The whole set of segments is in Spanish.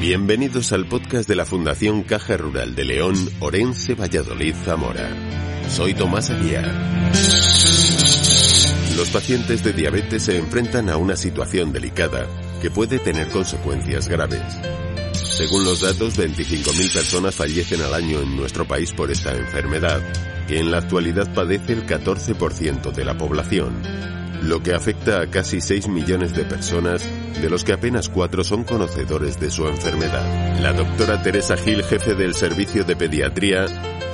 Bienvenidos al podcast de la Fundación Caja Rural de León, Orense, Valladolid, Zamora. Soy Tomás Aguiar. Los pacientes de diabetes se enfrentan a una situación delicada que puede tener consecuencias graves. Según los datos, 25.000 personas fallecen al año en nuestro país por esta enfermedad, que en la actualidad padece el 14% de la población, lo que afecta a casi 6 millones de personas, de los que apenas 4 son conocedores de su enfermedad. La doctora Teresa Gil, jefe del Servicio de Pediatría,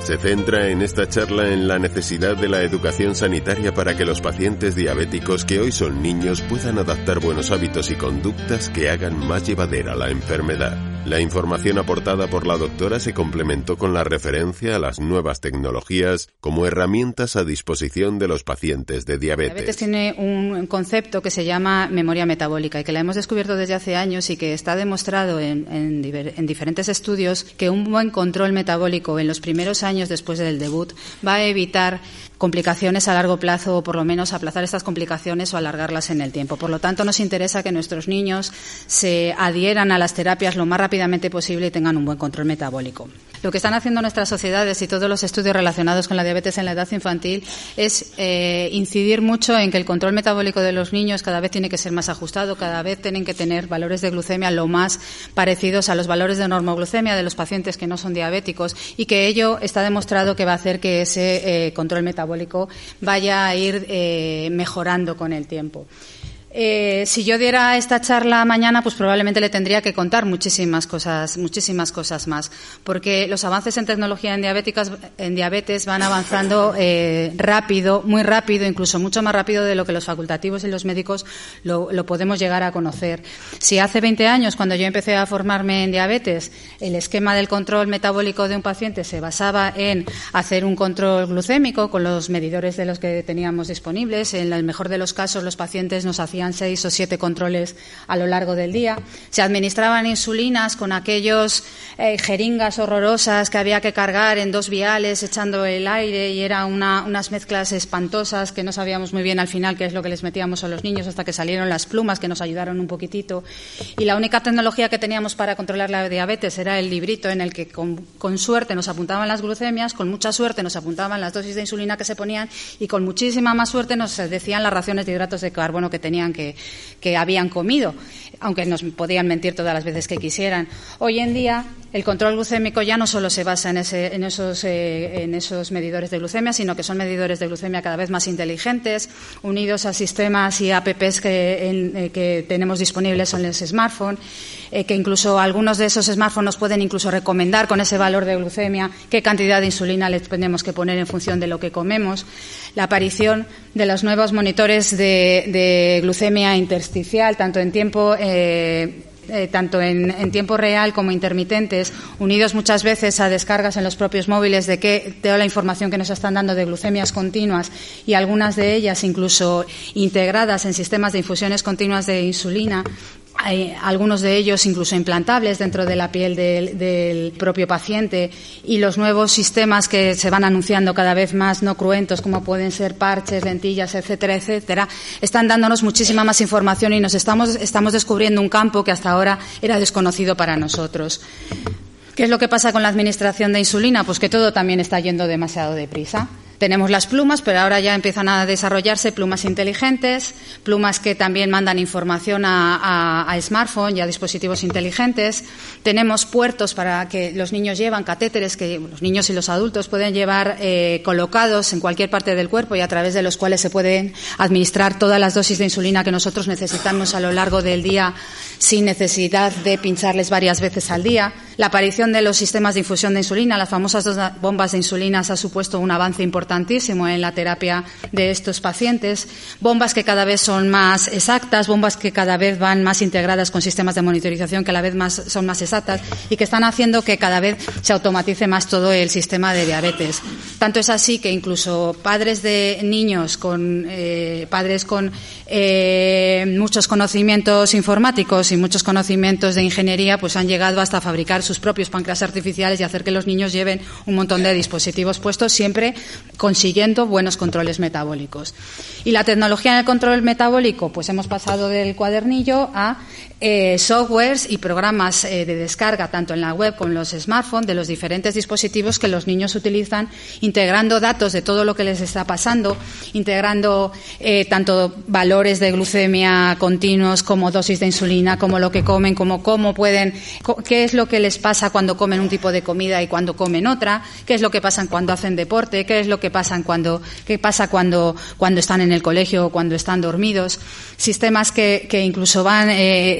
se centra en esta charla en la necesidad de la educación sanitaria para que los pacientes diabéticos que hoy son niños puedan adaptar buenos hábitos y conductas que hagan más llevadera la enfermedad. La información aportada por la doctora se complementó con la referencia a las nuevas tecnologías como herramientas a disposición de los pacientes de diabetes. La diabetes tiene un concepto que se llama memoria metabólica y que la hemos descubierto desde hace años y que está demostrado en, en, en diferentes estudios que un buen control metabólico en los primeros años después del debut va a evitar complicaciones a largo plazo o por lo menos aplazar estas complicaciones o alargarlas en el tiempo. Por lo tanto, nos interesa que nuestros niños se adhieran a las terapias lo más rápidamente posible y tengan un buen control metabólico. Lo que están haciendo nuestras sociedades y todos los estudios relacionados con la diabetes en la edad infantil es eh, incidir mucho en que el control metabólico de los niños cada vez tiene que ser más ajustado, cada vez tienen que tener valores de glucemia lo más parecidos a los valores de normoglucemia de los pacientes que no son diabéticos y que ello está demostrado que va a hacer que ese eh, control metabólico vaya a ir eh, mejorando con el tiempo. Eh, si yo diera esta charla mañana, pues probablemente le tendría que contar muchísimas cosas, muchísimas cosas más, porque los avances en tecnología en, diabéticas, en diabetes van avanzando eh, rápido, muy rápido, incluso mucho más rápido de lo que los facultativos y los médicos lo, lo, podemos llegar a conocer. Si hace 20 años, cuando yo empecé a formarme en diabetes, el esquema del control metabólico de un paciente se basaba en hacer un control glucémico con los medidores de los que teníamos disponibles, en el mejor de los casos los pacientes nos hacían seis o siete controles a lo largo del día. Se administraban insulinas con aquellos eh, jeringas horrorosas que había que cargar en dos viales echando el aire y eran una, unas mezclas espantosas que no sabíamos muy bien al final qué es lo que les metíamos a los niños hasta que salieron las plumas que nos ayudaron un poquitito. Y la única tecnología que teníamos para controlar la diabetes era el librito en el que con, con suerte nos apuntaban las glucemias, con mucha suerte nos apuntaban las dosis de insulina que se ponían y con muchísima más suerte nos decían las raciones de hidratos de carbono que tenían que, habían comido, aunque nos podían mentir todas las veces que quisieran. Hoy en día, el control glucémico ya no solo se basa eh, en, esos, medidores de glucemia, sino que son medidores de glucemia cada vez más inteligentes, unidos a sistemas y apps eh, que tenemos disponibles en los smartphones, eh, que incluso algunos de esos smartphones nos pueden incluso recomendar con ese valor de glucemia qué cantidad de insulina le tenemos que poner en función de lo que comemos. La aparición de los nuevos monitores de glucemia intersticial, tanto en tiempo eh, tanto en, tiempo real como intermitentes, unidos muchas veces a descargas en los propios móviles de toda la información que nos están dando de glucemias continuas y algunas de ellas incluso integradas en sistemas de infusiones continuas de insulina, hay algunos de ellos incluso implantables dentro de la piel del, del, propio paciente y los nuevos sistemas que se van anunciando cada vez más no cruentos como pueden ser parches, lentillas, etcétera, etcétera, están dándonos muchísima más información y nos estamos, estamos descubriendo un campo que hasta ahora era desconocido para nosotros. ¿Qué es lo que pasa con la administración de insulina? Pues que todo también está yendo demasiado deprisa. Tenemos las plumas, pero ahora ya empiezan a desarrollarse plumas inteligentes, plumas que también mandan información a, a, a smartphone y a dispositivos inteligentes. Tenemos puertos para que los niños llevan, catéteres que los niños y los adultos pueden llevar eh, colocados en cualquier parte del cuerpo y a través de los cuales se pueden administrar todas las dosis de insulina que nosotros necesitamos a lo largo del día sin necesidad de pincharles varias veces al día. La aparición de los sistemas de infusión de insulina, las famosas bombas de insulina, ha supuesto un avance importante importantísimo en la terapia de estos pacientes, bombas que cada vez son más exactas, bombas que cada vez van más integradas con sistemas de monitorización que a la vez más, son más exactas y que están haciendo que cada vez se automatice más todo el sistema de diabetes. Tanto es así que incluso padres de niños con eh, padres con eh, muchos conocimientos informáticos y muchos conocimientos de ingeniería, pues han llegado hasta fabricar sus propios páncreas artificiales y hacer que los niños lleven un montón de dispositivos puestos siempre consiguiendo buenos controles metabólicos. Y la tecnología en el control metabólico, pues hemos pasado del cuadernillo a eh, softwares y programas eh, de descarga tanto en la web como en los smartphones de los diferentes dispositivos que los niños utilizan, integrando datos de todo lo que les está pasando, integrando eh, tanto valores de glucemia continuos como dosis de insulina, como lo que comen, como cómo pueden, qué es lo que les pasa cuando comen un tipo de comida y cuando comen otra, qué es lo que pasa cuando hacen deporte, qué es lo que pasa cuando, qué pasa cuando, cuando están en el colegio o cuando están dormidos, sistemas que, que incluso van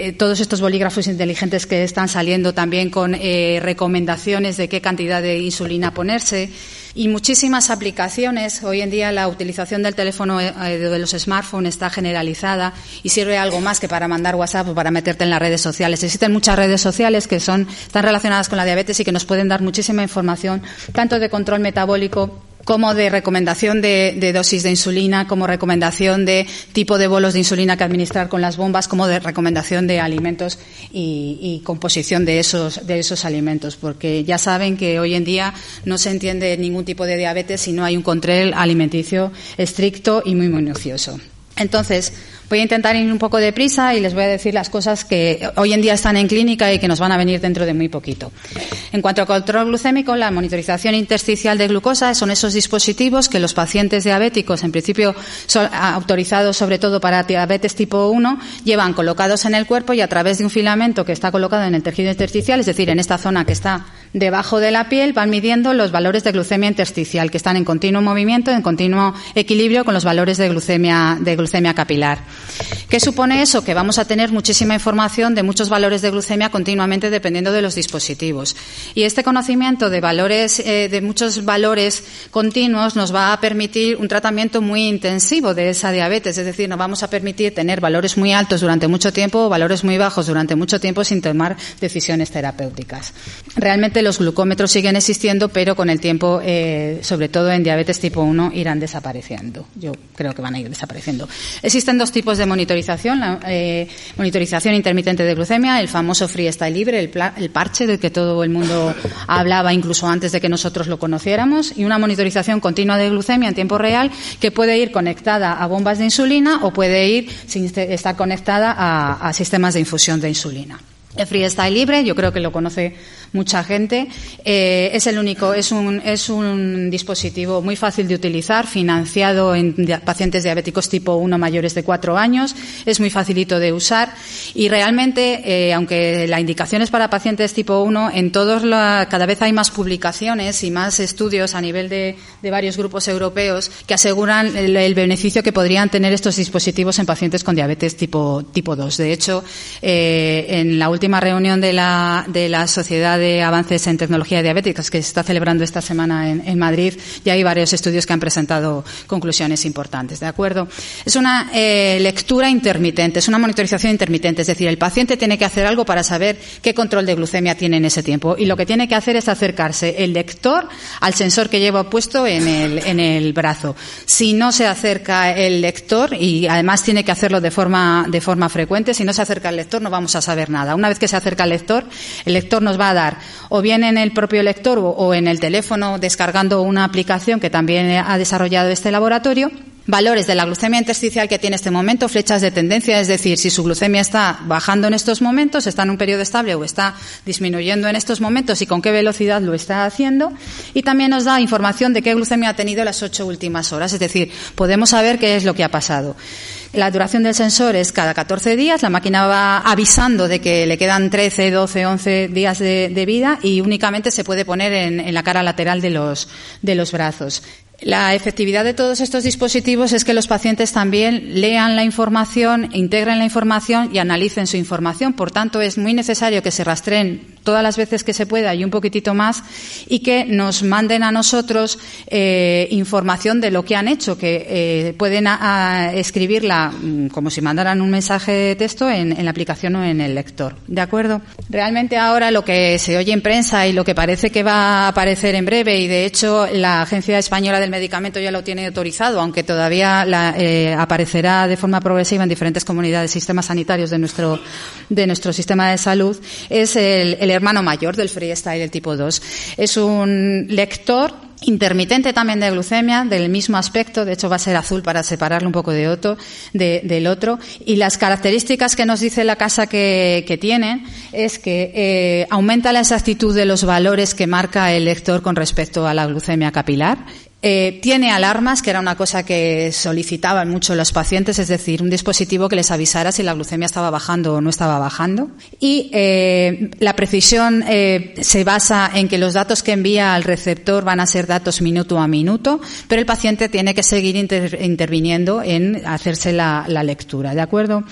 eh, todos estos bolígrafos inteligentes que están saliendo también con eh, recomendaciones de qué cantidad de insulina ponerse y muchísimas aplicaciones. Hoy en día la utilización del teléfono eh, de los smartphones está generalizada y sirve algo más que para mandar WhatsApp o para meterte en las redes sociales. Existen muchas redes sociales que son están relacionadas con la diabetes y que nos pueden dar muchísima información tanto de control metabólico como de recomendación de, dosis de insulina, como recomendación de tipo de bolos de insulina que administrar con las bombas, como de recomendación de alimentos y, composición de esos, de esos alimentos, porque ya saben que hoy en día no se entiende ningún tipo de diabetes si no hay un control alimenticio estricto y muy minucioso. Entonces, Voy a intentar ir un poco de prisa y les voy a decir las cosas que hoy en día están en clínica y que nos van a venir dentro de muy poquito. En cuanto al control glucémico, la monitorización intersticial de glucosa son esos dispositivos que los pacientes diabéticos, en principio son autorizados sobre todo para diabetes tipo 1, llevan colocados en el cuerpo y a través de un filamento que está colocado en el tejido intersticial, es decir, en esta zona que está debajo de la piel, van midiendo los valores de glucemia intersticial, que están en continuo movimiento, en continuo equilibrio con los valores de glucemia, de glucemia capilar. ¿Qué supone eso? Que vamos a tener muchísima información de muchos valores de glucemia continuamente dependiendo de los dispositivos. Y este conocimiento de valores, eh, de muchos valores continuos nos va a permitir un tratamiento muy intensivo de esa diabetes. Es decir, nos vamos a permitir tener valores muy altos durante mucho tiempo o valores muy bajos durante mucho tiempo sin tomar decisiones terapéuticas. Realmente los glucómetros siguen existiendo, pero con el tiempo, eh, sobre todo en diabetes tipo 1, irán desapareciendo. Yo creo que van a ir desapareciendo. Existen dos tipos de monitorización, la eh, monitorización intermitente de glucemia, el famoso freestyle libre, el, el, parche del que todo el mundo hablaba incluso antes de que nosotros lo conociéramos, y una monitorización continua de glucemia en tiempo real que puede ir conectada a bombas de insulina o puede ir sin estar conectada a sistemas de infusión de insulina. El freestyle libre, yo creo que lo conoce mucha gente. Eh, es el único, es un, es un dispositivo muy fácil de utilizar, financiado en pacientes diabéticos tipo 1 mayores de 4 años. Es muy facilito de usar y realmente, eh, aunque la indicación es para pacientes tipo 1, en todos cada vez hay más publicaciones y más estudios a nivel de, de varios grupos europeos que aseguran el, beneficio que podrían tener estos dispositivos en pacientes con diabetes tipo, tipo 2. De hecho, eh, en la última reunión de la, de la Sociedad Avances en Tecnología Diabéticas que se está celebrando esta semana en, Madrid, ya hay varios estudios que han presentado conclusiones importantes, ¿de acuerdo? Es una eh, lectura intermitente, es una monitorización intermitente, es decir, el paciente tiene que hacer algo para saber qué control de glucemia tiene en ese tiempo y lo que tiene que hacer es acercarse el lector al sensor que lleva puesto en el, en el brazo. Si no se acerca el lector, y además tiene que hacerlo de forma, de forma frecuente, si no se acerca el lector no vamos a saber nada. Una vez que se acerca el lector, el lector nos va a dar o bien en el propio lector o en el teléfono descargando una aplicación que también ha desarrollado este laboratorio valores de la glucemia intersticial que tiene este momento, flechas de tendencia, es decir, si su glucemia está bajando en estos momentos, está en un periodo estable o está disminuyendo en estos momentos y con qué velocidad lo está haciendo. Y también nos da información de qué glucemia ha tenido las ocho últimas horas, es decir, podemos saber qué es lo que ha pasado. La duración del sensor es cada 14 días. La máquina va avisando de que le quedan 13, 12, 11 días de, vida y únicamente se puede poner en, en la cara lateral de los, de los brazos. La efectividad de todos estos dispositivos es que los pacientes también lean la información, integren la información y analicen su información. Por tanto, es muy necesario que se rastreen todas las veces que se pueda y un poquitito más y que nos manden a nosotros eh, información de lo que han hecho, que eh, pueden escribirla mm, como si mandaran un mensaje de texto en, la aplicación o en el lector. ¿De acuerdo? Realmente ahora lo que se oye en prensa y lo que parece que va a aparecer en breve, y de hecho la Agencia Española del Medicamento ya lo tiene autorizado, aunque todavía eh, aparecerá de forma progresiva en diferentes comunidades, sistemas sanitarios de nuestro, de nuestro sistema de salud, es el hermano mayor del freestyle, el tipo 2. Es un lector intermitente también de glucemia, del mismo aspecto, de hecho va a ser azul para separarlo un poco del otro, y las características que nos dice la casa que, tienen es que eh, aumenta la exactitud de los valores que marca el lector con respecto a la glucemia capilar, eh, tiene alarmas, que era una cosa que solicitaban mucho los pacientes, es decir, un dispositivo que les avisara si la glucemia estaba bajando o no estaba bajando. Y eh, la precisión eh, se basa en que los datos que envía al receptor van a ser datos minuto a minuto, pero el paciente tiene que seguir interviniendo en hacerse la, la lectura, ¿de acuerdo?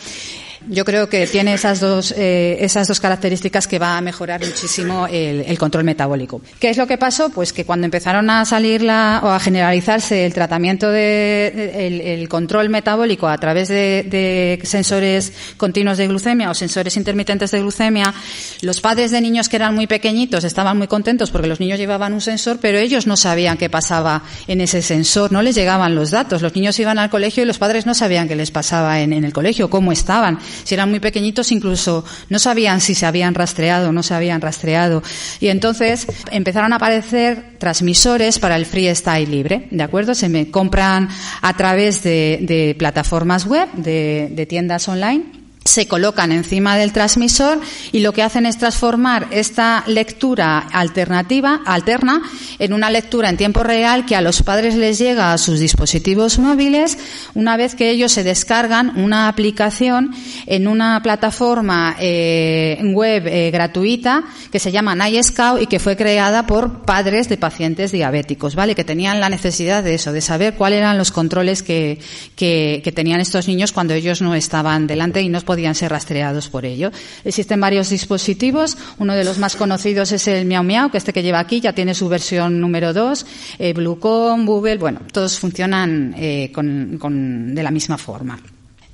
Yo creo que tiene esas dos, eh, esas dos características que va a mejorar muchísimo el, control metabólico. ¿Qué es lo que pasó? Pues que cuando empezaron a salir la, o a generalizarse el tratamiento de el, control metabólico a través de, sensores continuos de glucemia o sensores intermitentes de glucemia, los padres de niños que eran muy pequeñitos estaban muy contentos porque los niños llevaban un sensor, pero ellos no sabían qué pasaba en ese sensor, no les llegaban los datos. Los niños iban al colegio y los padres no sabían qué les pasaba en, en el colegio, cómo estaban si eran muy pequeñitos, incluso no sabían si se habían rastreado o no se habían rastreado. Y entonces empezaron a aparecer transmisores para el freestyle libre, ¿de acuerdo? Se me compran a través de, plataformas web, de tiendas online se colocan encima del transmisor y lo que hacen es transformar esta lectura alternativa, alterna, en una lectura en tiempo real que a los padres les llega a sus dispositivos móviles una vez que ellos se descargan una aplicación en una plataforma eh, web eh, gratuita que se llama NiScout y que fue creada por padres de pacientes diabéticos, ¿vale? Que tenían la necesidad de eso, de saber cuáles eran los controles que, que, que tenían estos niños cuando ellos no estaban delante y no podían ser rastreados por ello. Existen varios dispositivos. Uno de los más conocidos es el Miau Miau, que este que lleva aquí ya tiene su versión número 2. Eh, Bluecom, Google, bueno, todos funcionan eh, de la misma forma.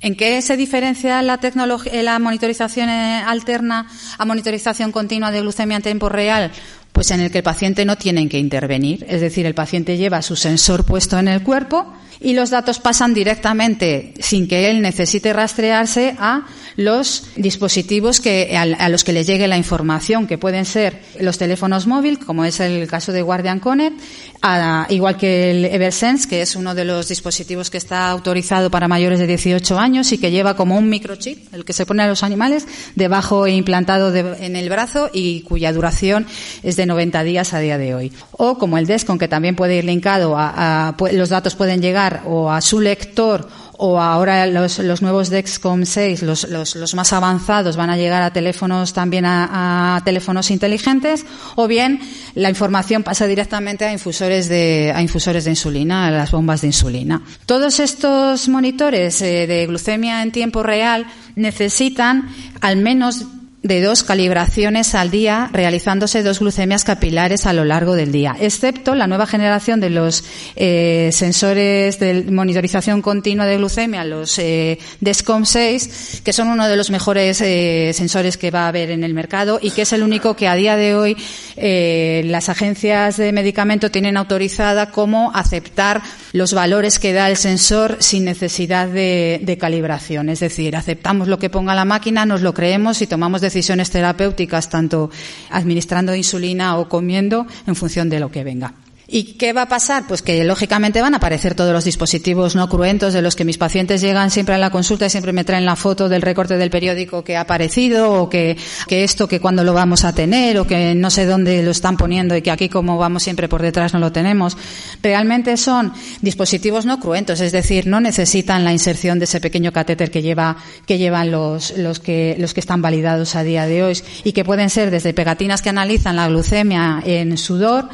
¿En qué se diferencia la, la monitorización eh, alterna a monitorización continua de glucemia en tiempo real? Pues en el que el paciente no tiene que intervenir, es decir, el paciente lleva su sensor puesto en el cuerpo y los datos pasan directamente, sin que él necesite rastrearse, a los dispositivos a, los que le llegue la información, que pueden ser los teléfonos móviles, como es el caso de Guardian Connect, igual que el Eversense, que es uno de los dispositivos que está autorizado para mayores de 18 años y que lleva como un microchip, el que se pone a los animales, debajo e implantado en el brazo y cuya duración es de 90 días a día de hoy. O como el Descon, que también puede ir linkado a los datos pueden llegar o a su lector o ahora los, nuevos Dexcom 6, los, los, los, más avanzados, van a llegar a teléfonos también a, teléfonos inteligentes, o bien la información pasa directamente a infusores de, a infusores de insulina, a las bombas de insulina. Todos estos monitores eh, de glucemia en tiempo real necesitan al menos de dos calibraciones al día, realizándose dos glucemias capilares a lo largo del día, excepto la nueva generación de los eh, sensores de monitorización continua de glucemia, los eh, DESCOM 6, que son uno de los mejores eh, sensores que va a haber en el mercado y que es el único que a día de hoy eh, las agencias de medicamento tienen autorizada como aceptar los valores que da el sensor sin necesidad de, de calibración. Es decir, aceptamos lo que ponga la máquina, nos lo creemos y tomamos decisiones terapéuticas, tanto administrando insulina o comiendo, en función de lo que venga. ¿Y qué va a pasar? Pues que lógicamente van a aparecer todos los dispositivos no cruentos de los que mis pacientes llegan siempre a la consulta y siempre me traen la foto del recorte del periódico que ha aparecido o que, esto que cuando lo vamos a tener o que no sé dónde lo están poniendo y que aquí como vamos siempre por detrás no lo tenemos. Realmente son dispositivos no cruentos, es decir, no necesitan la inserción de ese pequeño catéter que lleva, que llevan los, los que, los que están validados a día de hoy y que pueden ser desde pegatinas que analizan la glucemia en sudor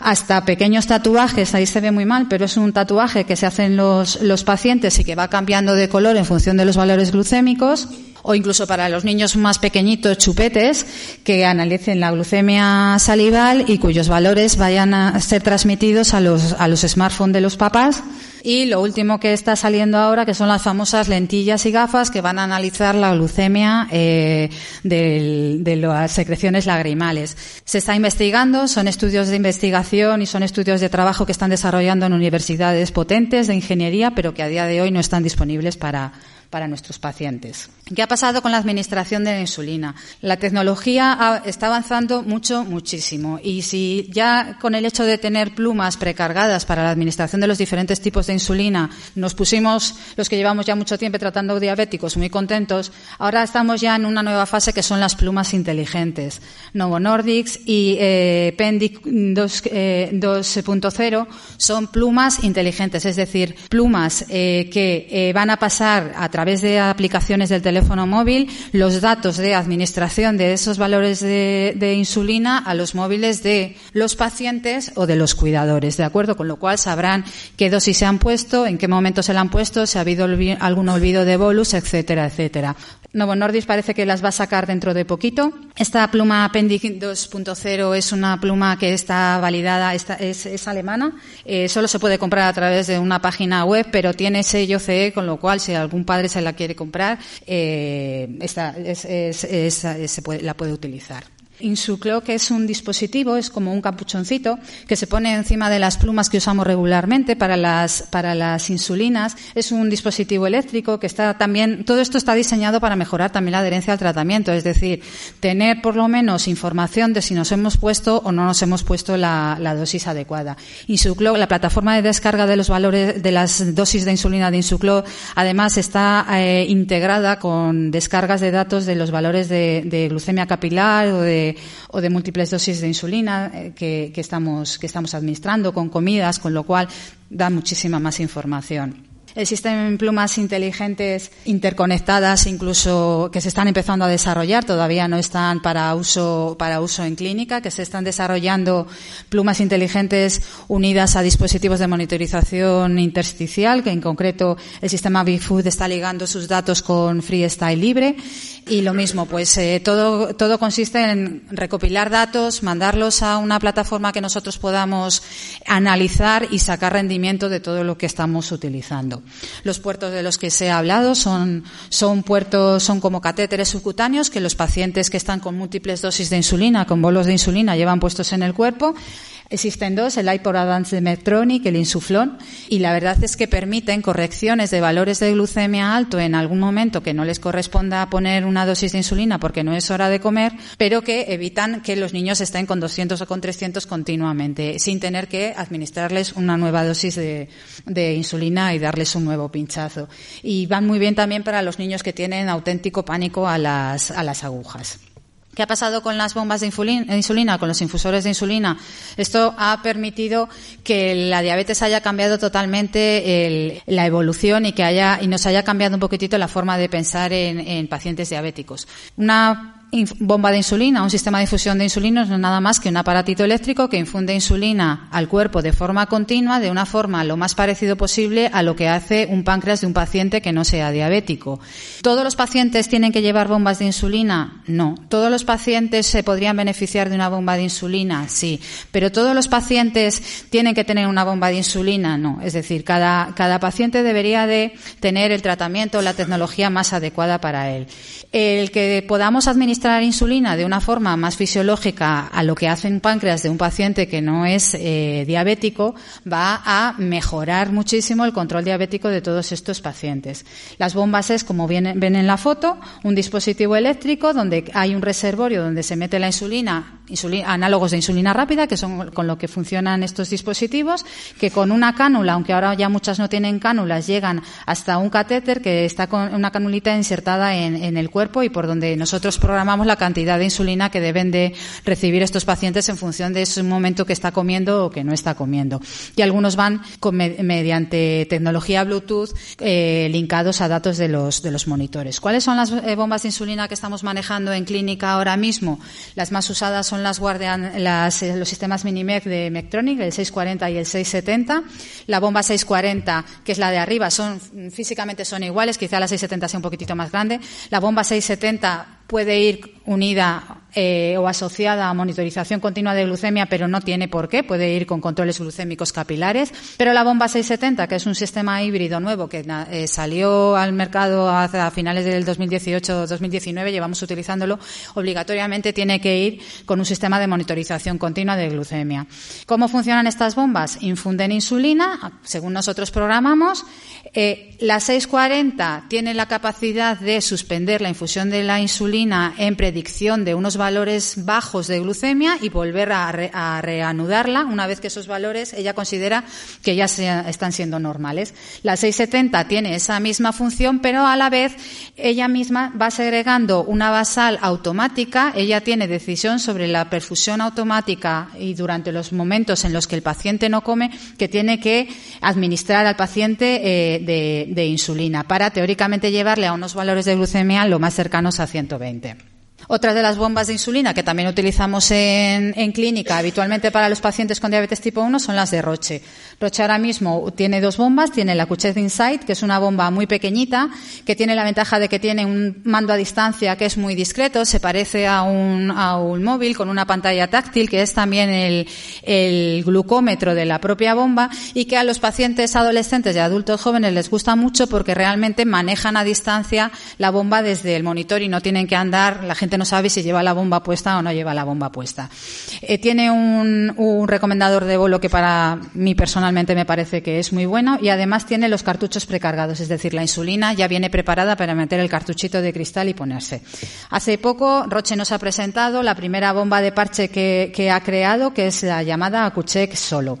hasta pequeños tatuajes, ahí se ve muy mal, pero es un tatuaje que se hacen los, los pacientes y que va cambiando de color en función de los valores glucémicos o incluso para los niños más pequeñitos chupetes que analicen la glucemia salival y cuyos valores vayan a ser transmitidos a los, a los smartphones de los papás. Y lo último que está saliendo ahora, que son las famosas lentillas y gafas que van a analizar la glucemia eh, de, de las secreciones lagrimales. Se está investigando, son estudios de investigación y son estudios de trabajo que están desarrollando en universidades potentes de ingeniería, pero que a día de hoy no están disponibles para, para nuestros pacientes. ¿Qué ha pasado con la administración de la insulina? La tecnología está avanzando mucho, muchísimo. Y si ya con el hecho de tener plumas precargadas para la administración de los diferentes tipos de insulina nos pusimos, los que llevamos ya mucho tiempo tratando diabéticos, muy contentos, ahora estamos ya en una nueva fase que son las plumas inteligentes. Novo Nordics y eh, Pendic 2.0 eh, son plumas inteligentes, es decir, plumas eh, que eh, van a pasar a través de aplicaciones del teléfono móvil los datos de administración de esos valores de, insulina a los móviles de los pacientes o de los cuidadores, ¿de acuerdo? Con lo cual sabrán qué dosis se han puesto, en qué momento se la han puesto, si ha habido algún olvido de bolus, etcétera, etcétera. Novo Nordisk parece que las va a sacar dentro de poquito. Esta pluma Appendix 2.0 es una pluma que está validada, es, alemana. Eh, solo se puede comprar a través de una página web, pero tiene sello CE, con lo cual si algún padre se la quiere comprar, eh, puede, la puede utilizar. Insuclo, que es un dispositivo, es como un capuchoncito que se pone encima de las plumas que usamos regularmente para las, para las insulinas. Es un dispositivo eléctrico que está también, todo esto está diseñado para mejorar también la adherencia al tratamiento, es decir, tener por lo menos información de si nos hemos puesto o no nos hemos puesto la, dosis adecuada. Insuclo, la plataforma de descarga de los valores de las dosis de insulina de Insuclo, además está eh, integrada con descargas de datos de los valores de glucemia capilar o de o de múltiples dosis de insulina eh, que, estamos, que estamos administrando con comidas, con lo cual da muchísima más información. Existen plumas inteligentes interconectadas, incluso que se están empezando a desarrollar, todavía no están para uso, para uso en clínica, que se están desarrollando plumas inteligentes unidas a dispositivos de monitorización intersticial, que en concreto el sistema BeFood está ligando sus datos con Freestyle Libre. Y lo mismo, pues eh, todo, todo consiste en recopilar datos, mandarlos a una plataforma que nosotros podamos analizar y sacar rendimiento de todo lo que estamos utilizando. Los puertos de los que se ha hablado son, son puertos, son como catéteres subcutáneos que los pacientes que están con múltiples dosis de insulina, con bolos de insulina, llevan puestos en el cuerpo Existen dos, el Advance de Medtronic, el Insuflón, y la verdad es que permiten correcciones de valores de glucemia alto en algún momento que no les corresponda poner una dosis de insulina porque no es hora de comer, pero que evitan que los niños estén con 200 o con 300 continuamente, sin tener que administrarles una nueva dosis de, insulina y darles un nuevo pinchazo. Y van muy bien también para los niños que tienen auténtico pánico a las agujas. ¿Qué ha pasado con las bombas de insulina, con los infusores de insulina? Esto ha permitido que la diabetes haya cambiado totalmente la evolución y que haya y nos haya cambiado un poquitito la forma de pensar en, en pacientes diabéticos. Una bomba de insulina, un sistema de infusión de insulina no es nada más que un aparatito eléctrico que infunde insulina al cuerpo de forma continua, de una forma lo más parecido posible a lo que hace un páncreas de un paciente que no sea diabético. ¿Todos los pacientes tienen que llevar bombas de insulina? No. ¿Todos los pacientes se podrían beneficiar de una bomba de insulina? Sí. Pero ¿todos los pacientes tienen que tener una bomba de insulina? No. Es decir, cada, cada paciente debería de tener el tratamiento, la tecnología más adecuada para él. El que podamos administrar administrar insulina de una forma más fisiológica a lo que hace un páncreas de un paciente que no es eh, diabético, va a mejorar muchísimo el control diabético de todos estos pacientes. Las bombas es, como ven en la foto, un dispositivo eléctrico donde hay un reservorio donde se mete la insulina, análogos de insulina rápida, que son con lo que funcionan estos dispositivos, que con una cánula, aunque ahora ya muchas no tienen cánulas, llegan hasta un catéter que está con una canulita insertada en el cuerpo y por donde nosotros programamos la cantidad de insulina que deben de recibir estos pacientes en función de ese momento que está comiendo o que no está comiendo. Y algunos van mediante tecnología Bluetooth eh, linkados a datos de los, de los monitores. ¿Cuáles son las eh, bombas de insulina que estamos manejando en clínica ahora mismo? Las más usadas son las Guardian, eh, los sistemas Minimec de Medtronic, el 640 y el 670. La bomba 640, que es la de arriba, son físicamente son iguales, quizá la 670 sea un poquitito más grande. La bomba 670 puede ir unida eh, o asociada a monitorización continua de glucemia, pero no tiene por qué, puede ir con controles glucémicos capilares. Pero la bomba 670, que es un sistema híbrido nuevo que eh, salió al mercado a finales del 2018-2019, llevamos utilizándolo, obligatoriamente tiene que ir con un sistema de monitorización continua de glucemia. ¿Cómo funcionan estas bombas? Infunden insulina, según nosotros programamos. Eh, la 640 tiene la capacidad de suspender la infusión de la insulina en predicción de unos valores bajos de glucemia y volver a, reanudarla una vez que esos valores ella considera que ya están siendo normales. La 670 tiene esa misma función, pero a la vez ella misma va segregando una basal automática. Ella tiene decisión sobre la perfusión automática y durante los momentos en los que el paciente no come, que tiene que administrar al paciente eh, de insulina para teóricamente llevarle a unos valores de glucemia lo más cercanos a 120. Otra de las bombas de insulina que también utilizamos en, clínica habitualmente para los pacientes con diabetes tipo 1 son las de Roche. Roche ahora mismo tiene dos bombas, tiene la Cuchet Insight, que es una bomba muy pequeñita, que tiene la ventaja de que tiene un mando a distancia que es muy discreto, se parece a un, a un móvil con una pantalla táctil, que es también el, el glucómetro de la propia bomba y que a los pacientes adolescentes y adultos jóvenes les gusta mucho porque realmente manejan a distancia la bomba desde el monitor y no tienen que andar, la gente no sabe si lleva la bomba puesta o no lleva la bomba puesta. Eh, tiene un, recomendador de bolo que para mí personalmente me parece que es muy bueno y además tiene los cartuchos precargados, es decir, la insulina ya viene preparada para meter el cartuchito de cristal y ponerse. Hace poco Roche nos ha presentado la primera bomba de parche que, que ha creado, que es la llamada Acuchec Solo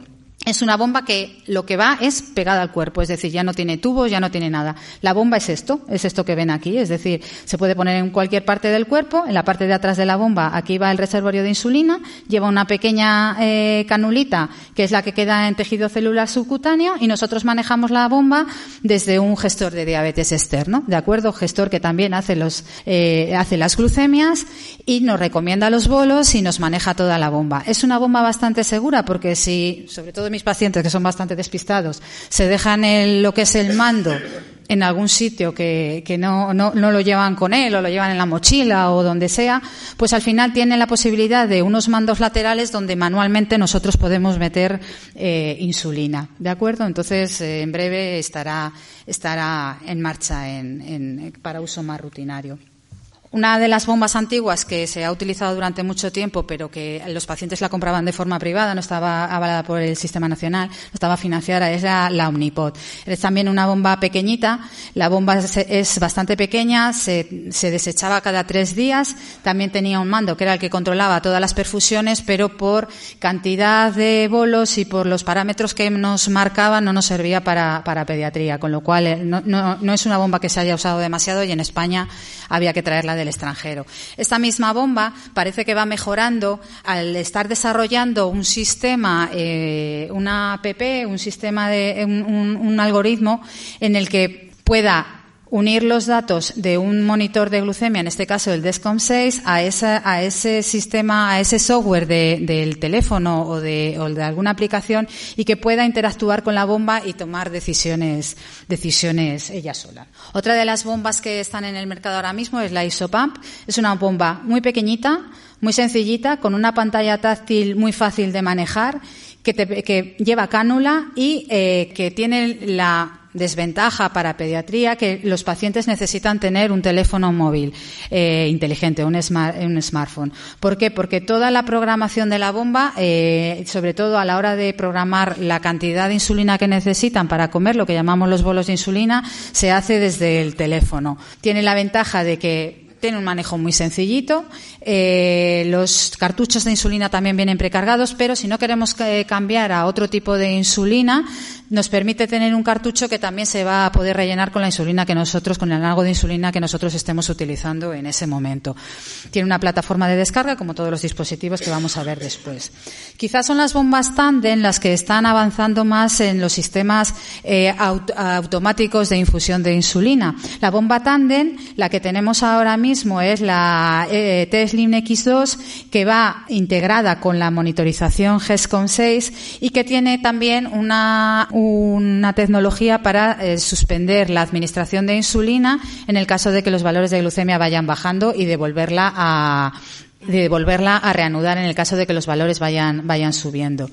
es una bomba que lo que va es pegada al cuerpo, es decir, ya no tiene tubos, ya no tiene nada. La bomba es esto, es esto que ven aquí, es decir, se puede poner en cualquier parte del cuerpo, en la parte de atrás de la bomba, aquí va el reservorio de insulina, lleva una pequeña eh, canulita, que es la que queda en tejido celular subcutáneo, y nosotros manejamos la bomba desde un gestor de diabetes externo, ¿de acuerdo? Gestor que también hace, los, eh, hace las glucemias y nos recomienda los bolos y nos maneja toda la bomba. Es una bomba bastante segura porque si, sobre todo mis pacientes, que son bastante despistados, se dejan lo que es el mando en algún sitio que, que no, no, no, lo llevan con él o lo llevan en la mochila o donde sea, pues al final tienen la posibilidad de unos mandos laterales donde manualmente nosotros podemos meter eh, insulina. ¿De acuerdo? Entonces, eh, en breve estará, estará en marcha en, para uso más rutinario. Una de las bombas antiguas que se ha utilizado durante mucho tiempo, pero que los pacientes la compraban de forma privada, no estaba avalada por el sistema nacional, no estaba financiada, es la, Omnipod. Es también una bomba pequeñita. La bomba es, bastante pequeña, se, se, desechaba cada tres días. También tenía un mando que era el que controlaba todas las perfusiones, pero por cantidad de bolos y por los parámetros que nos marcaban no nos servía para, pediatría, con lo cual eh, no es una bomba que se haya usado demasiado y en España había que traerla del extranjero. Esta misma bomba parece que va mejorando al estar desarrollando un sistema, eh, una app, un sistema de un, un algoritmo en el que pueda unir los datos de un monitor de glucemia, en este caso el DESCOM 6, a, ese sistema, a ese software de, del teléfono o de, o de, alguna aplicación y que pueda interactuar con la bomba y tomar decisiones, decisiones ella sola. Otra de las bombas que están en el mercado ahora mismo es la Isopump. Es una bomba muy pequeñita, muy sencillita, con una pantalla táctil muy fácil de manejar, que, te, lleva cánula y eh, que tiene la desventaja para pediatría que los pacientes necesitan tener un teléfono móvil eh, inteligente, un, smartphone. ¿Por qué? Porque toda la programación de la bomba, eh, sobre todo a la hora de programar la cantidad de insulina que necesitan para comer, lo que llamamos los bolos de insulina, se hace desde el teléfono. Tiene la ventaja de que tiene un manejo muy sencillito. Eh, los cartuchos de insulina también vienen precargados, pero si no queremos cambiar a otro tipo de insulina, nos permite tener un cartucho que también se va a poder rellenar con la insulina que nosotros, con el análogo de insulina que nosotros estemos utilizando en ese momento. Tiene una plataforma de descarga, como todos los dispositivos que vamos a ver después. Quizás son las bombas Tandem las que están avanzando más en los sistemas eh, automáticos de infusión de insulina. La bomba Tandem, la que tenemos ahora mismo es la eh, Teslim X2 que va integrada con la monitorización GESCOM 6 y que tiene también una, una tecnología para eh, suspender la administración de insulina en el caso de que los valores de glucemia vayan bajando y devolverla a de volverla a reanudar en el caso de que los valores vayan, vayan subiendo.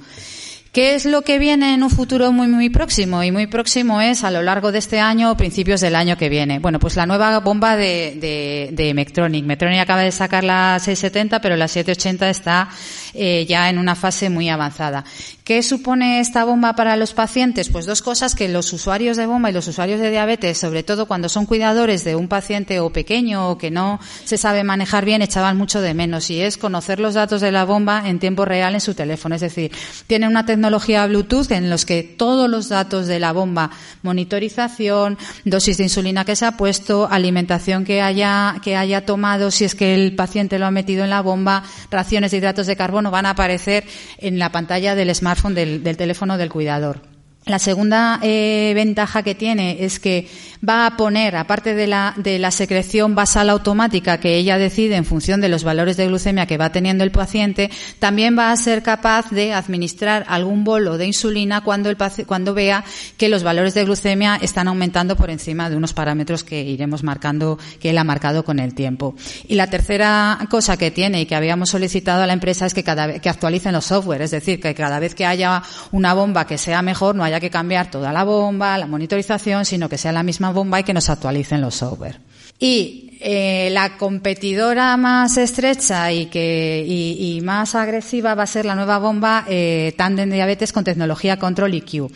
¿Qué es lo que viene en un futuro muy, muy próximo? Y muy próximo es a lo largo de este año o principios del año que viene. Bueno, pues la nueva bomba de, de, de Mectronic. Mectronic acaba de sacar la 670, pero la 780 está eh, ya en una fase muy avanzada. ¿Qué supone esta bomba para los pacientes? Pues dos cosas que los usuarios de bomba y los usuarios de diabetes, sobre todo cuando son cuidadores de un paciente o pequeño o que no se sabe manejar bien, echaban mucho de menos. Y es conocer los datos de la bomba en tiempo real en su teléfono. Es decir, tiene una tecnología Bluetooth en los que todos los datos de la bomba, monitorización, dosis de insulina que se ha puesto, alimentación que haya, que haya tomado, si es que el paciente lo ha metido en la bomba, raciones de hidratos de carbono van a aparecer en la pantalla del smartphone del, teléfono del cuidador. La segunda eh, ventaja que tiene es que va a poner, aparte de la, de la secreción basal automática que ella decide en función de los valores de glucemia que va teniendo el paciente, también va a ser capaz de administrar algún bolo de insulina cuando, el, cuando vea que los valores de glucemia están aumentando por encima de unos parámetros que iremos marcando, que él ha marcado con el tiempo. Y la tercera cosa que tiene y que habíamos solicitado a la empresa es que cada vez que actualicen los software, es decir, que cada vez que haya una bomba que sea mejor, no haya que cambiar toda la bomba, la monitorización, sino que sea la misma bomba y que nos actualicen los software. Y eh, la competidora más estrecha y, que, y, más agresiva va a ser la nueva bomba eh, Tandem Diabetes con tecnología Control IQ.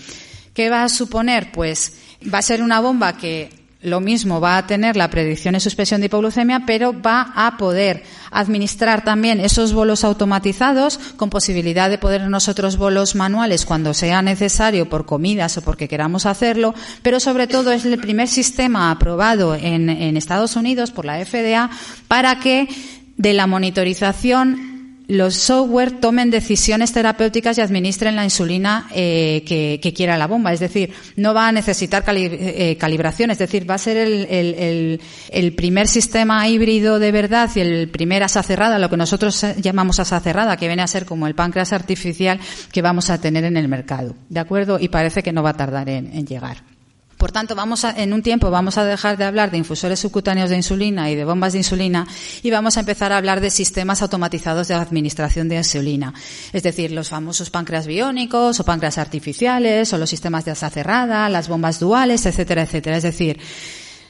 ¿Qué va a suponer? Pues va a ser una bomba que lo mismo va a tener la predicción en suspensión de hipoglucemia, pero va a poder administrar también esos bolos automatizados con posibilidad de poder nosotros bolos manuales cuando sea necesario por comidas o porque queramos hacerlo, pero sobre todo es el primer sistema aprobado en, en Estados Unidos por la FDA para que de la monitorización los software tomen decisiones terapéuticas y administren la insulina eh, que, quiera la bomba. Es decir, no va a necesitar eh, calibración. Es decir, va a ser el, primer sistema híbrido de verdad y el primer asa cerrada, lo que nosotros llamamos asa cerrada, que viene a ser como el páncreas artificial que vamos a tener en el mercado. ¿De acuerdo? Y parece que no va a tardar en llegar. Por tanto, vamos a, en un tiempo vamos a dejar de hablar de infusores subcutáneos de insulina y de bombas de insulina y vamos a empezar a hablar de sistemas automatizados de administración de insulina. Es decir, los famosos páncreas biónicos o páncreas artificiales o los sistemas de asa cerrada, las bombas duales, etcétera, etcétera. Es decir,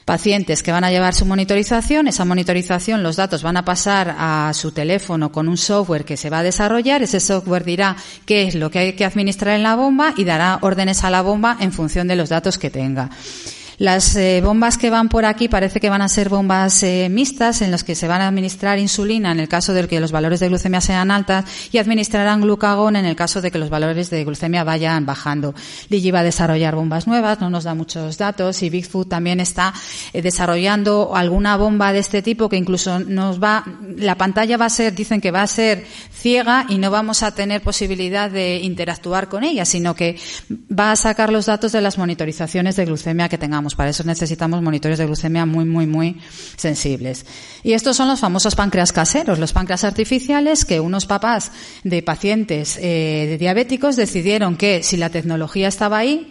pacientes que van a llevar su monitorización. Esa monitorización, los datos van a pasar a su teléfono con un software que se va a desarrollar. Ese software dirá qué es lo que hay que administrar en la bomba y dará órdenes a la bomba en función de los datos que tenga. Las eh, bombas que van por aquí parece que van a ser bombas eh, mixtas en las que se van a administrar insulina en el caso de que los valores de glucemia sean altas y administrarán glucagón en el caso de que los valores de glucemia vayan bajando. Digi va a desarrollar bombas nuevas, no nos da muchos datos y Bigfoot también está eh, desarrollando alguna bomba de este tipo que incluso nos va, la pantalla va a ser, dicen que va a ser ciega y no vamos a tener posibilidad de interactuar con ella, sino que va a sacar los datos de las monitorizaciones de glucemia que tengamos. Para eso necesitamos monitores de glucemia muy, muy, muy sensibles. Y estos son los famosos páncreas caseros, los páncreas artificiales que unos papás de pacientes eh, diabéticos decidieron que si la tecnología estaba ahí,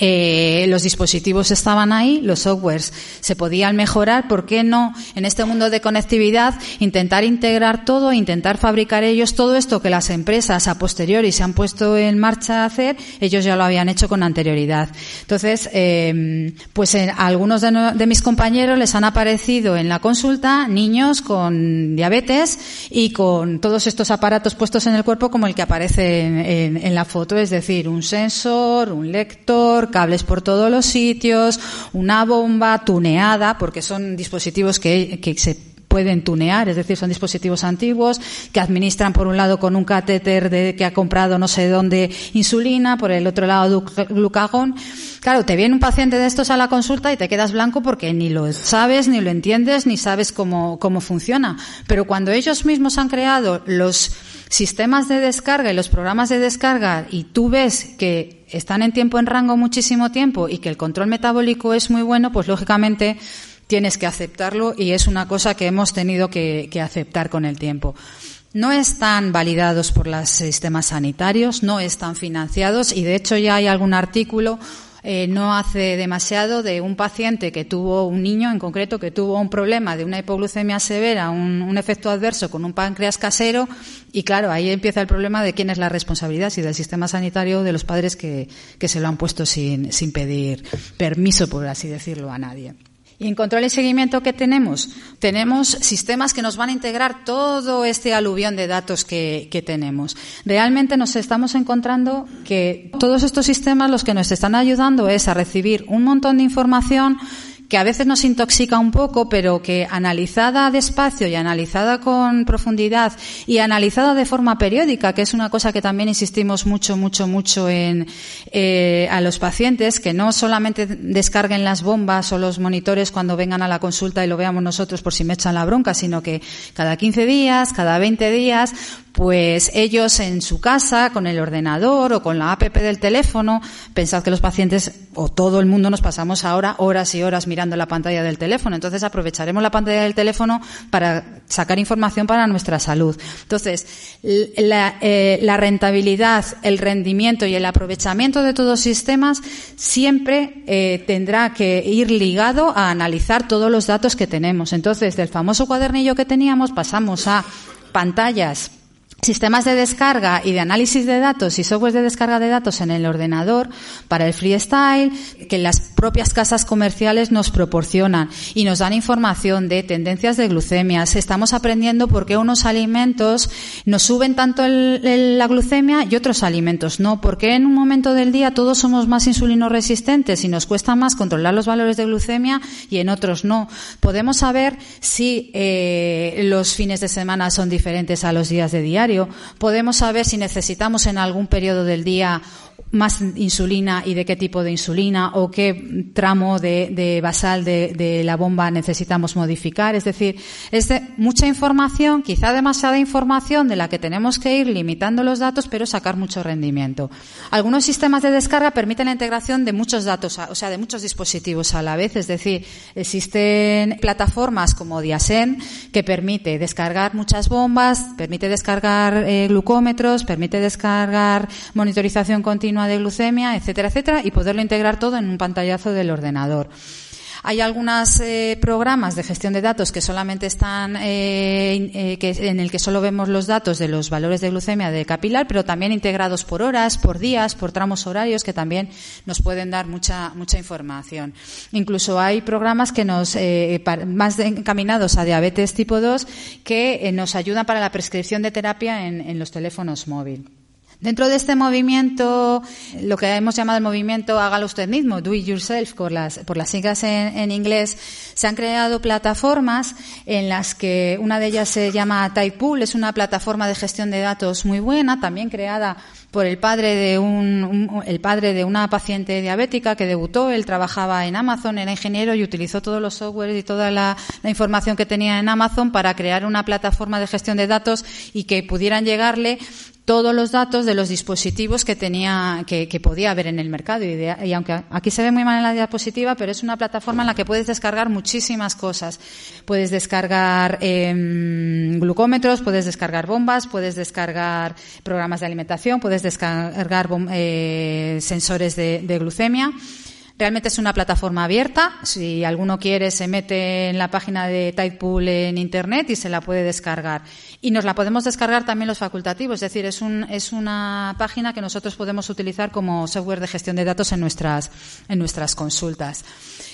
eh, los dispositivos estaban ahí, los softwares. Se podían mejorar, ¿por qué no en este mundo de conectividad intentar integrar todo, intentar fabricar ellos todo esto que las empresas a posteriori se han puesto en marcha a hacer, ellos ya lo habían hecho con anterioridad. Entonces, eh, pues a algunos de, mis compañeros les han aparecido en la consulta niños con diabetes y con todos estos aparatos puestos en el cuerpo como el que aparece en la foto, es decir, un sensor, un lector, cables por todos los sitios, una bomba tuneada, porque son dispositivos que, que se pueden tunear, es decir, son dispositivos antiguos que administran por un lado con un catéter de, que ha comprado no sé dónde insulina, por el otro lado glucagón. Claro, te viene un paciente de estos a la consulta y te quedas blanco porque ni lo sabes, ni lo entiendes, ni sabes cómo, cómo funciona. Pero cuando ellos mismos han creado los sistemas de descarga y los programas de descarga y tú ves que están en tiempo en rango muchísimo tiempo y que el control metabólico es muy bueno, pues lógicamente tienes que aceptarlo y es una cosa que hemos tenido que, aceptar con el tiempo. No están validados por los sistemas sanitarios, no están financiados y de hecho ya hay algún artículo eh, no hace demasiado de un paciente que tuvo, un niño en concreto, que tuvo un problema de una hipoglucemia severa, un, efecto adverso con un páncreas casero, y claro, ahí empieza el problema de quién es la responsabilidad, si del sistema sanitario o de los padres que, que se lo han puesto sin, sin pedir permiso, por así decirlo, a nadie. Y en control y seguimiento, ¿qué tenemos? Tenemos sistemas que nos van a integrar todo este aluvión de datos que, que, tenemos. Realmente nos estamos encontrando que todos estos sistemas los que nos están ayudando es a recibir un montón de información que a veces nos intoxica un poco, pero que analizada despacio y analizada con profundidad y analizada de forma periódica, que es una cosa que también insistimos mucho, mucho, mucho en eh, a los pacientes, que no solamente descarguen las bombas o los monitores cuando vengan a la consulta y lo veamos nosotros por si me echan la bronca, sino que cada 15 días, cada 20 días, pues ellos en su casa, con el ordenador o con la app del teléfono, pensad que los pacientes o todo el mundo nos pasamos ahora horas y horas mirando la pantalla del teléfono. Entonces aprovecharemos la pantalla del teléfono para sacar información para nuestra salud. Entonces, la, eh, rentabilidad, el rendimiento y el aprovechamiento de todos los sistemas siempre eh, tendrá que ir ligado a analizar todos los datos que tenemos. Entonces, del famoso cuadernillo que teníamos pasamos a pantallas sistemas de descarga y de análisis de datos y software de descarga de datos en el ordenador para el freestyle que las propias casas comerciales nos proporcionan y nos dan información de tendencias de glucemias. Estamos aprendiendo por qué unos alimentos nos suben tanto la glucemia y otros alimentos no. Porque en un momento del día todos somos más insulino resistentes y nos cuesta más controlar los valores de glucemia y en otros no. Podemos saber si eh, los fines de semana son diferentes a los días de diario podemos saber si necesitamos en algún periodo del día más insulina y de qué tipo de insulina o qué tramo de, basal de, la bomba necesitamos modificar. Es decir, es de mucha información, quizá demasiada información de la que tenemos que ir limitando los datos, pero sacar mucho rendimiento. Algunos sistemas de descarga permiten la integración de muchos datos, o sea, de muchos dispositivos a la vez. Es decir, existen plataformas como Diasen que permite descargar muchas bombas, permite descargar eh, glucómetros, permite descargar monitorización continua de glucemia, etcétera, etcétera, y poderlo integrar todo en un pantallazo del ordenador. Hay algunos eh, programas de gestión de datos que solamente están, eh, eh, en el que solo vemos los datos de los valores de glucemia de capilar, pero también integrados por horas, por días, por tramos horarios, que también nos pueden dar mucha, mucha información. Incluso hay programas que nos, más encaminados a diabetes tipo 2, que nos ayudan para la prescripción de terapia en, en los teléfonos móviles. Dentro de este movimiento, lo que hemos llamado el movimiento Hágalo usted mismo, Do It Yourself, por las, por las siglas en, inglés, se han creado plataformas en las que una de ellas se llama Typepool, es una plataforma de gestión de datos muy buena, también creada por el padre de un, el padre de una paciente diabética que debutó, él trabajaba en Amazon, era ingeniero y utilizó todos los softwares y toda la, información que tenía en Amazon para crear una plataforma de gestión de datos y que pudieran llegarle todos los datos de los dispositivos que tenía, que, podía haber en el mercado. Y, aunque aquí se ve muy mal en la diapositiva, pero es una plataforma en la que puedes descargar muchísimas cosas. Puedes descargar em, glucómetros, puedes descargar bombas, puedes descargar programas de alimentación, puedes descargar eh, sensores de, de glucemia. Realmente es una plataforma abierta. Si alguno quiere, se mete en la página de Tidepool en Internet y se la puede descargar. Y nos la podemos descargar también los facultativos. Es decir, es, un, es una página que nosotros podemos utilizar como software de gestión de datos en nuestras, en nuestras consultas.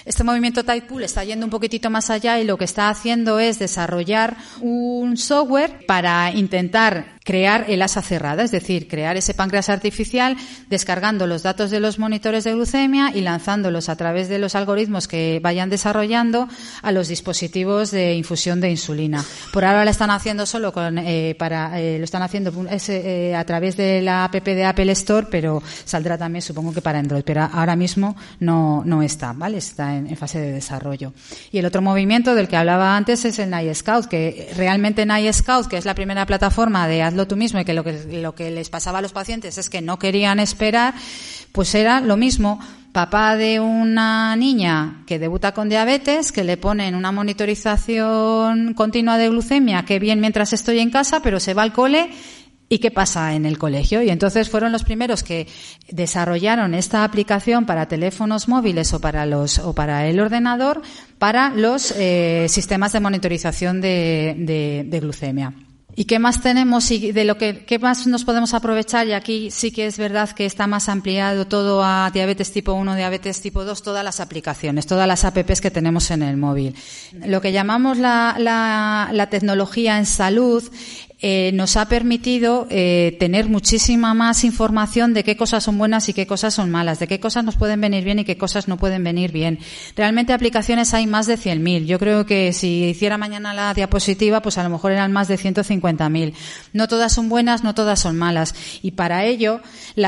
Este movimiento Tidepool está yendo un poquitito más allá y lo que está haciendo es desarrollar un software para intentar crear el asa cerrada, es decir, crear ese páncreas artificial descargando los datos de los monitores de glucemia y lanzándolos a través de los algoritmos que vayan desarrollando a los dispositivos de infusión de insulina. Por ahora lo están haciendo solo con, eh, para, eh, lo están haciendo eh, a través de la app de Apple Store, pero saldrá también supongo que para Android, pero ahora mismo no, no está, ¿vale? Está en, fase de desarrollo. Y el otro movimiento del que hablaba antes es el Night Scout, que realmente Night Scout, que es la primera plataforma de hazlo tú mismo y que lo que, les pasaba a los pacientes es que no querían esperar, pues era lo mismo. Papá de una niña que debuta con diabetes, que le ponen una monitorización continua de glucemia, que bien mientras estoy en casa, pero se va al cole ¿Y qué pasa en el colegio? Y entonces fueron los primeros que desarrollaron esta aplicación para teléfonos móviles o para el ordenador para los eh, sistemas de monitorización de glucemia. ¿Y qué más tenemos y de lo que qué más nos podemos aprovechar? Y aquí sí que es verdad que está más ampliado todo a diabetes tipo 1, diabetes tipo 2, todas las aplicaciones, todas las apps que tenemos en el móvil. Lo que llamamos la, la, la tecnología en salud eh, nos ha permitido eh, tener muchísima más información de qué cosas son buenas y qué cosas son malas, de qué cosas nos pueden venir bien y qué cosas no pueden venir bien. Realmente aplicaciones hay más de 100.000. Yo creo que si hiciera mañana la diapositiva, pues a lo mejor eran más de 150.000. No todas son buenas, no todas son malas. Y para ello,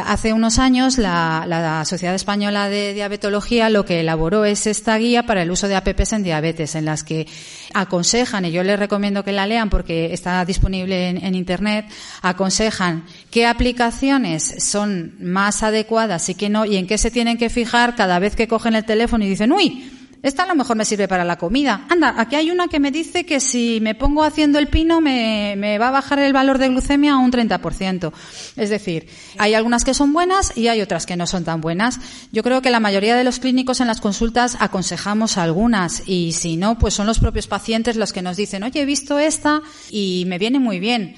hace unos años, la, la, Sociedad Española de Diabetología lo que elaboró es esta guía para el uso de APPs en diabetes, en las que aconsejan, y yo les recomiendo que la lean porque está disponible en, Internet aconsejan qué aplicaciones son más adecuadas y qué no, y en qué se tienen que fijar cada vez que cogen el teléfono y dicen, uy, esta a lo mejor me sirve para la comida. Anda, aquí hay una que me dice que si me pongo haciendo el pino me, va a bajar el valor de glucemia a un 30%. Es decir, hay algunas que son buenas y hay otras que no son tan buenas. Yo creo que la mayoría de los clínicos en las consultas aconsejamos algunas y si no, pues son los propios pacientes los que nos dicen, oye, he visto esta y me viene muy bien.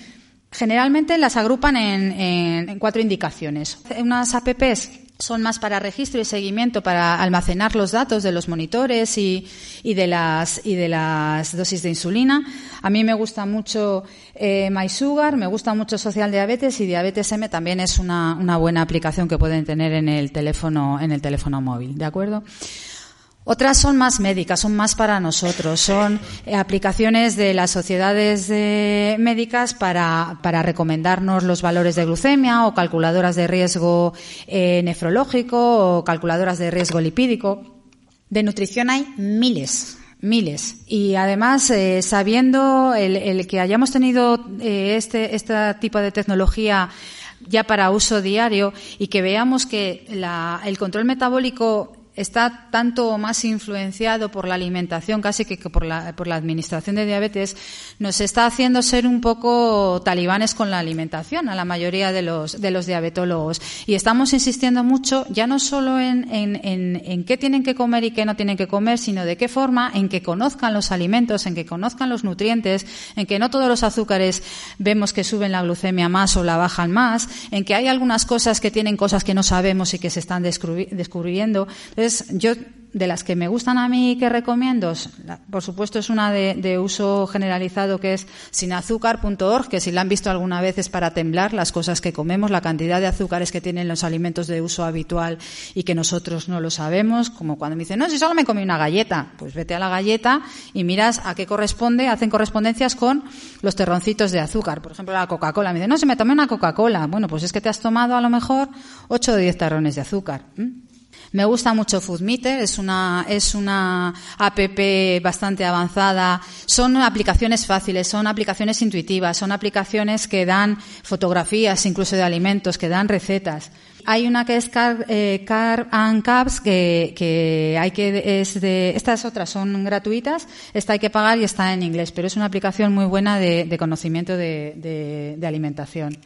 Generalmente las agrupan en, en cuatro indicaciones. Unas APPs son más para registro y seguimiento, para almacenar los datos de los monitores y, y, de, las, y de las dosis de insulina. A mí me gusta mucho eh, MySugar, me gusta mucho Social Diabetes y Diabetes M también es una, una buena aplicación que pueden tener en el teléfono, en el teléfono móvil. ¿De acuerdo? Otras son más médicas, son más para nosotros, son eh, aplicaciones de las sociedades médicas para, para, recomendarnos los valores de glucemia o calculadoras de riesgo eh, nefrológico o calculadoras de riesgo lipídico. De nutrición hay miles, miles. Y además, eh, sabiendo el, que hayamos tenido este, este tipo de tecnología ya para uso diario y que veamos que la, el control metabólico está tanto más influenciado por la alimentación casi que por la, por la administración de diabetes, nos está haciendo ser un poco talibanes con la alimentación a la mayoría de los, de diabetólogos. Y estamos insistiendo mucho ya no solo en qué tienen que comer y qué no tienen que comer, sino de qué forma, en que conozcan los alimentos, en que conozcan los nutrientes, en que no todos los azúcares vemos que suben la glucemia más o la bajan más, en que hay algunas cosas que tienen cosas que no sabemos y que se están descubriendo yo de las que me gustan a mí que recomiendo, por supuesto es una de, uso generalizado que es sinazúcar.org, que si la han visto alguna vez es para temblar las cosas que comemos, la cantidad de azúcares que tienen los alimentos de uso habitual y que nosotros no lo sabemos, como cuando me dicen, no, si solo me comí una galleta, pues vete a la galleta y miras a qué corresponde, hacen correspondencias con los terroncitos de azúcar. Por ejemplo, la Coca-Cola. Me dicen, no, si me tomé una Coca-Cola. Bueno, pues es que te has tomado a lo mejor 8 o 10 terrones de azúcar. Me gusta mucho FoodMeter, es una, es una app bastante avanzada. Son aplicaciones fáciles, son aplicaciones intuitivas, son aplicaciones que dan fotografías incluso de alimentos, que dan recetas. Hay una que es Car, eh, and Cabs que, que hay que es de estas otras son gratuitas, esta hay que pagar y está en inglés, pero es una aplicación muy buena de, de conocimiento de, de alimentación.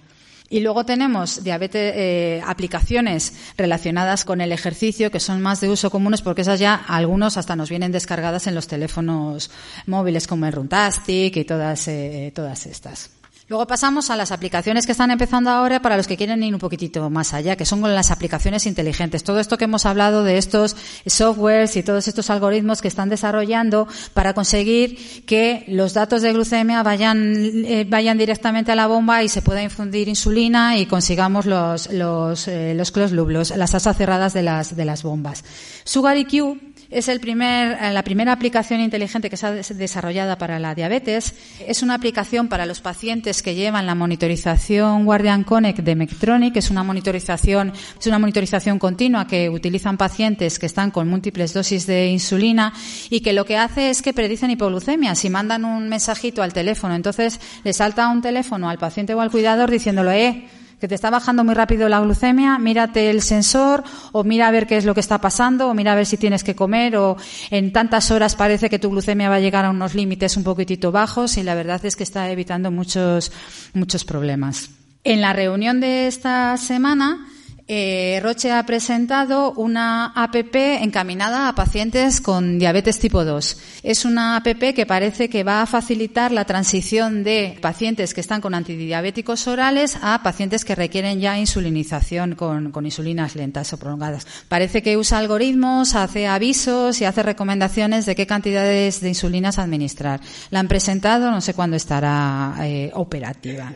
Y luego tenemos diabetes, eh, aplicaciones relacionadas con el ejercicio que son más de uso comunes porque esas ya algunos hasta nos vienen descargadas en los teléfonos móviles como el Runtastic y todas, eh, todas estas. Luego pasamos a las aplicaciones que están empezando ahora para los que quieren ir un poquitito más allá, que son las aplicaciones inteligentes. Todo esto que hemos hablado de estos softwares y todos estos algoritmos que están desarrollando para conseguir que los datos de glucemia vayan, eh, vayan directamente a la bomba y se pueda infundir insulina y consigamos los, los, eh, los closed loop, las asas cerradas de las, de las bombas. Sugar EQ es el primer, eh, la primera aplicación inteligente que se ha desarrollada para la diabetes. Es una aplicación para los pacientes que llevan la monitorización Guardian Connect de Medtronic. Es una monitorización, es una monitorización continua que utilizan pacientes que están con múltiples dosis de insulina y que lo que hace es que predicen hipoglucemia. Si mandan un mensajito al teléfono, entonces le salta un teléfono al paciente o al cuidador diciéndole, eh, que te está bajando muy rápido la glucemia, mírate el sensor o mira a ver qué es lo que está pasando o mira a ver si tienes que comer o en tantas horas parece que tu glucemia va a llegar a unos límites un poquitito bajos y la verdad es que está evitando muchos, muchos problemas. En la reunión de esta semana, eh, Roche ha presentado una APP encaminada a pacientes con diabetes tipo 2. Es una APP que parece que va a facilitar la transición de pacientes que están con antidiabéticos orales a pacientes que requieren ya insulinización con, con insulinas lentas o prolongadas. Parece que usa algoritmos, hace avisos y hace recomendaciones de qué cantidades de insulinas administrar. La han presentado, no sé cuándo estará eh, operativa.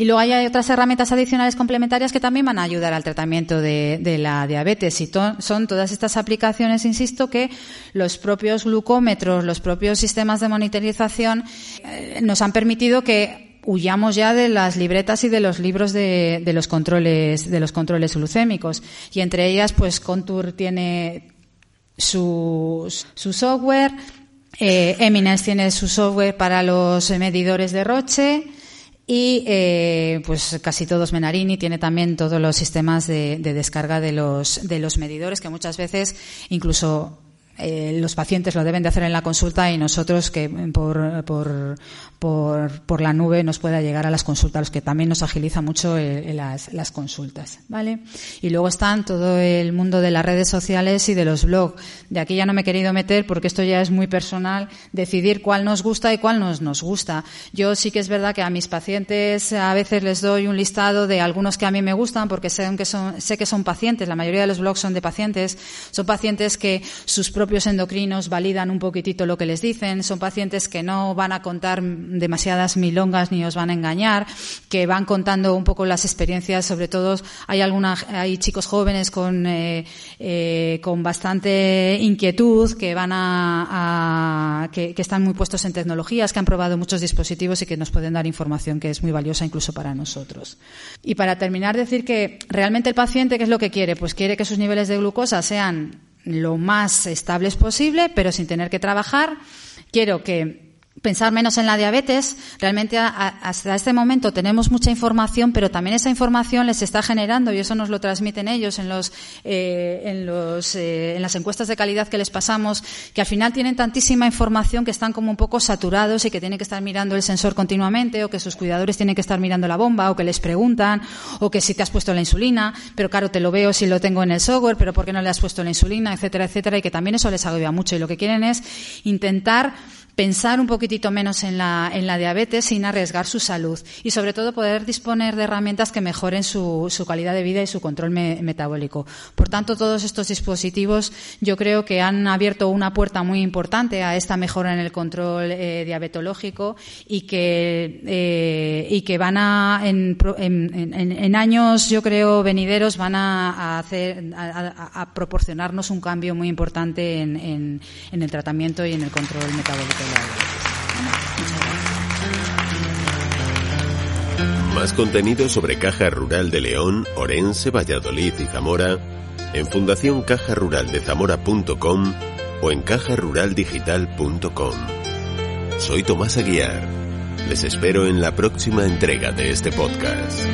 Y luego hay otras herramientas adicionales complementarias que también van a ayudar al tratamiento de, la diabetes. Y son todas estas aplicaciones, insisto, que los propios glucómetros, los propios sistemas de monitorización eh, nos han permitido que huyamos ya de las libretas y de los libros de, los controles de los controles glucémicos y entre ellas pues Contour tiene su, su software eh, Eminence tiene su software para los medidores de Roche y eh, pues casi todos Menarini tiene también todos los sistemas de, de, descarga de los de los medidores que muchas veces incluso eh, los pacientes lo deben de hacer en la consulta y nosotros que por, por, por, por, la nube nos pueda llegar a las consultas, los que también nos agiliza mucho eh, las, las, consultas, ¿vale? Y luego están todo el mundo de las redes sociales y de los blogs. De aquí ya no me he querido meter porque esto ya es muy personal, decidir cuál nos gusta y cuál nos nos gusta. Yo sí que es verdad que a mis pacientes a veces les doy un listado de algunos que a mí me gustan porque sé que son, sé que son pacientes, la mayoría de los blogs son de pacientes, son pacientes que sus propios endocrinos validan un poquitito lo que les dicen, son pacientes que no van a contar demasiadas milongas ni os van a engañar, que van contando un poco las experiencias, sobre todo hay algunas, hay chicos jóvenes con, eh, eh, con bastante inquietud que van a, que, están muy puestos en tecnologías, que han probado muchos dispositivos y que nos pueden dar información que es muy valiosa incluso para nosotros. Y para terminar, decir que realmente el paciente, ¿qué es lo que quiere? Pues quiere que sus niveles de glucosa sean lo más estables posible, pero sin tener que trabajar. Quiero que pensar menos en la diabetes. Realmente hasta este momento tenemos mucha información, pero también esa información les está generando y eso nos lo transmiten ellos en los, eh, en los, eh, en las encuestas de calidad que les pasamos, que al final tienen tantísima información que están como un poco saturados y que tienen que estar mirando el sensor continuamente o que sus cuidadores tienen que estar mirando la bomba o que les preguntan o que si te has puesto la insulina, pero claro, te lo veo si lo tengo en el software, pero ¿por qué no le has puesto la insulina, etcétera, etcétera, y que también eso les agobia mucho y lo que quieren es intentar pensar un poquitito menos en la, en la diabetes sin arriesgar su salud y sobre todo poder disponer de herramientas que mejoren su, su calidad de vida y su control metabólico. Por tanto, todos estos dispositivos yo creo que han abierto una puerta muy importante a esta mejora en el control eh, diabetológico y que, eh, y que van a, en, en, en, años, yo creo, venideros, van a, hacer, a, a proporcionarnos un cambio muy importante en, en el tratamiento y en el control metabólico. Más contenido sobre Caja Rural de León, Orense, Valladolid y Zamora en Fundación Caja Rural de Zamora.com o en cajaruraldigital.com. Soy Tomás Aguiar. Les espero en la próxima entrega de este podcast.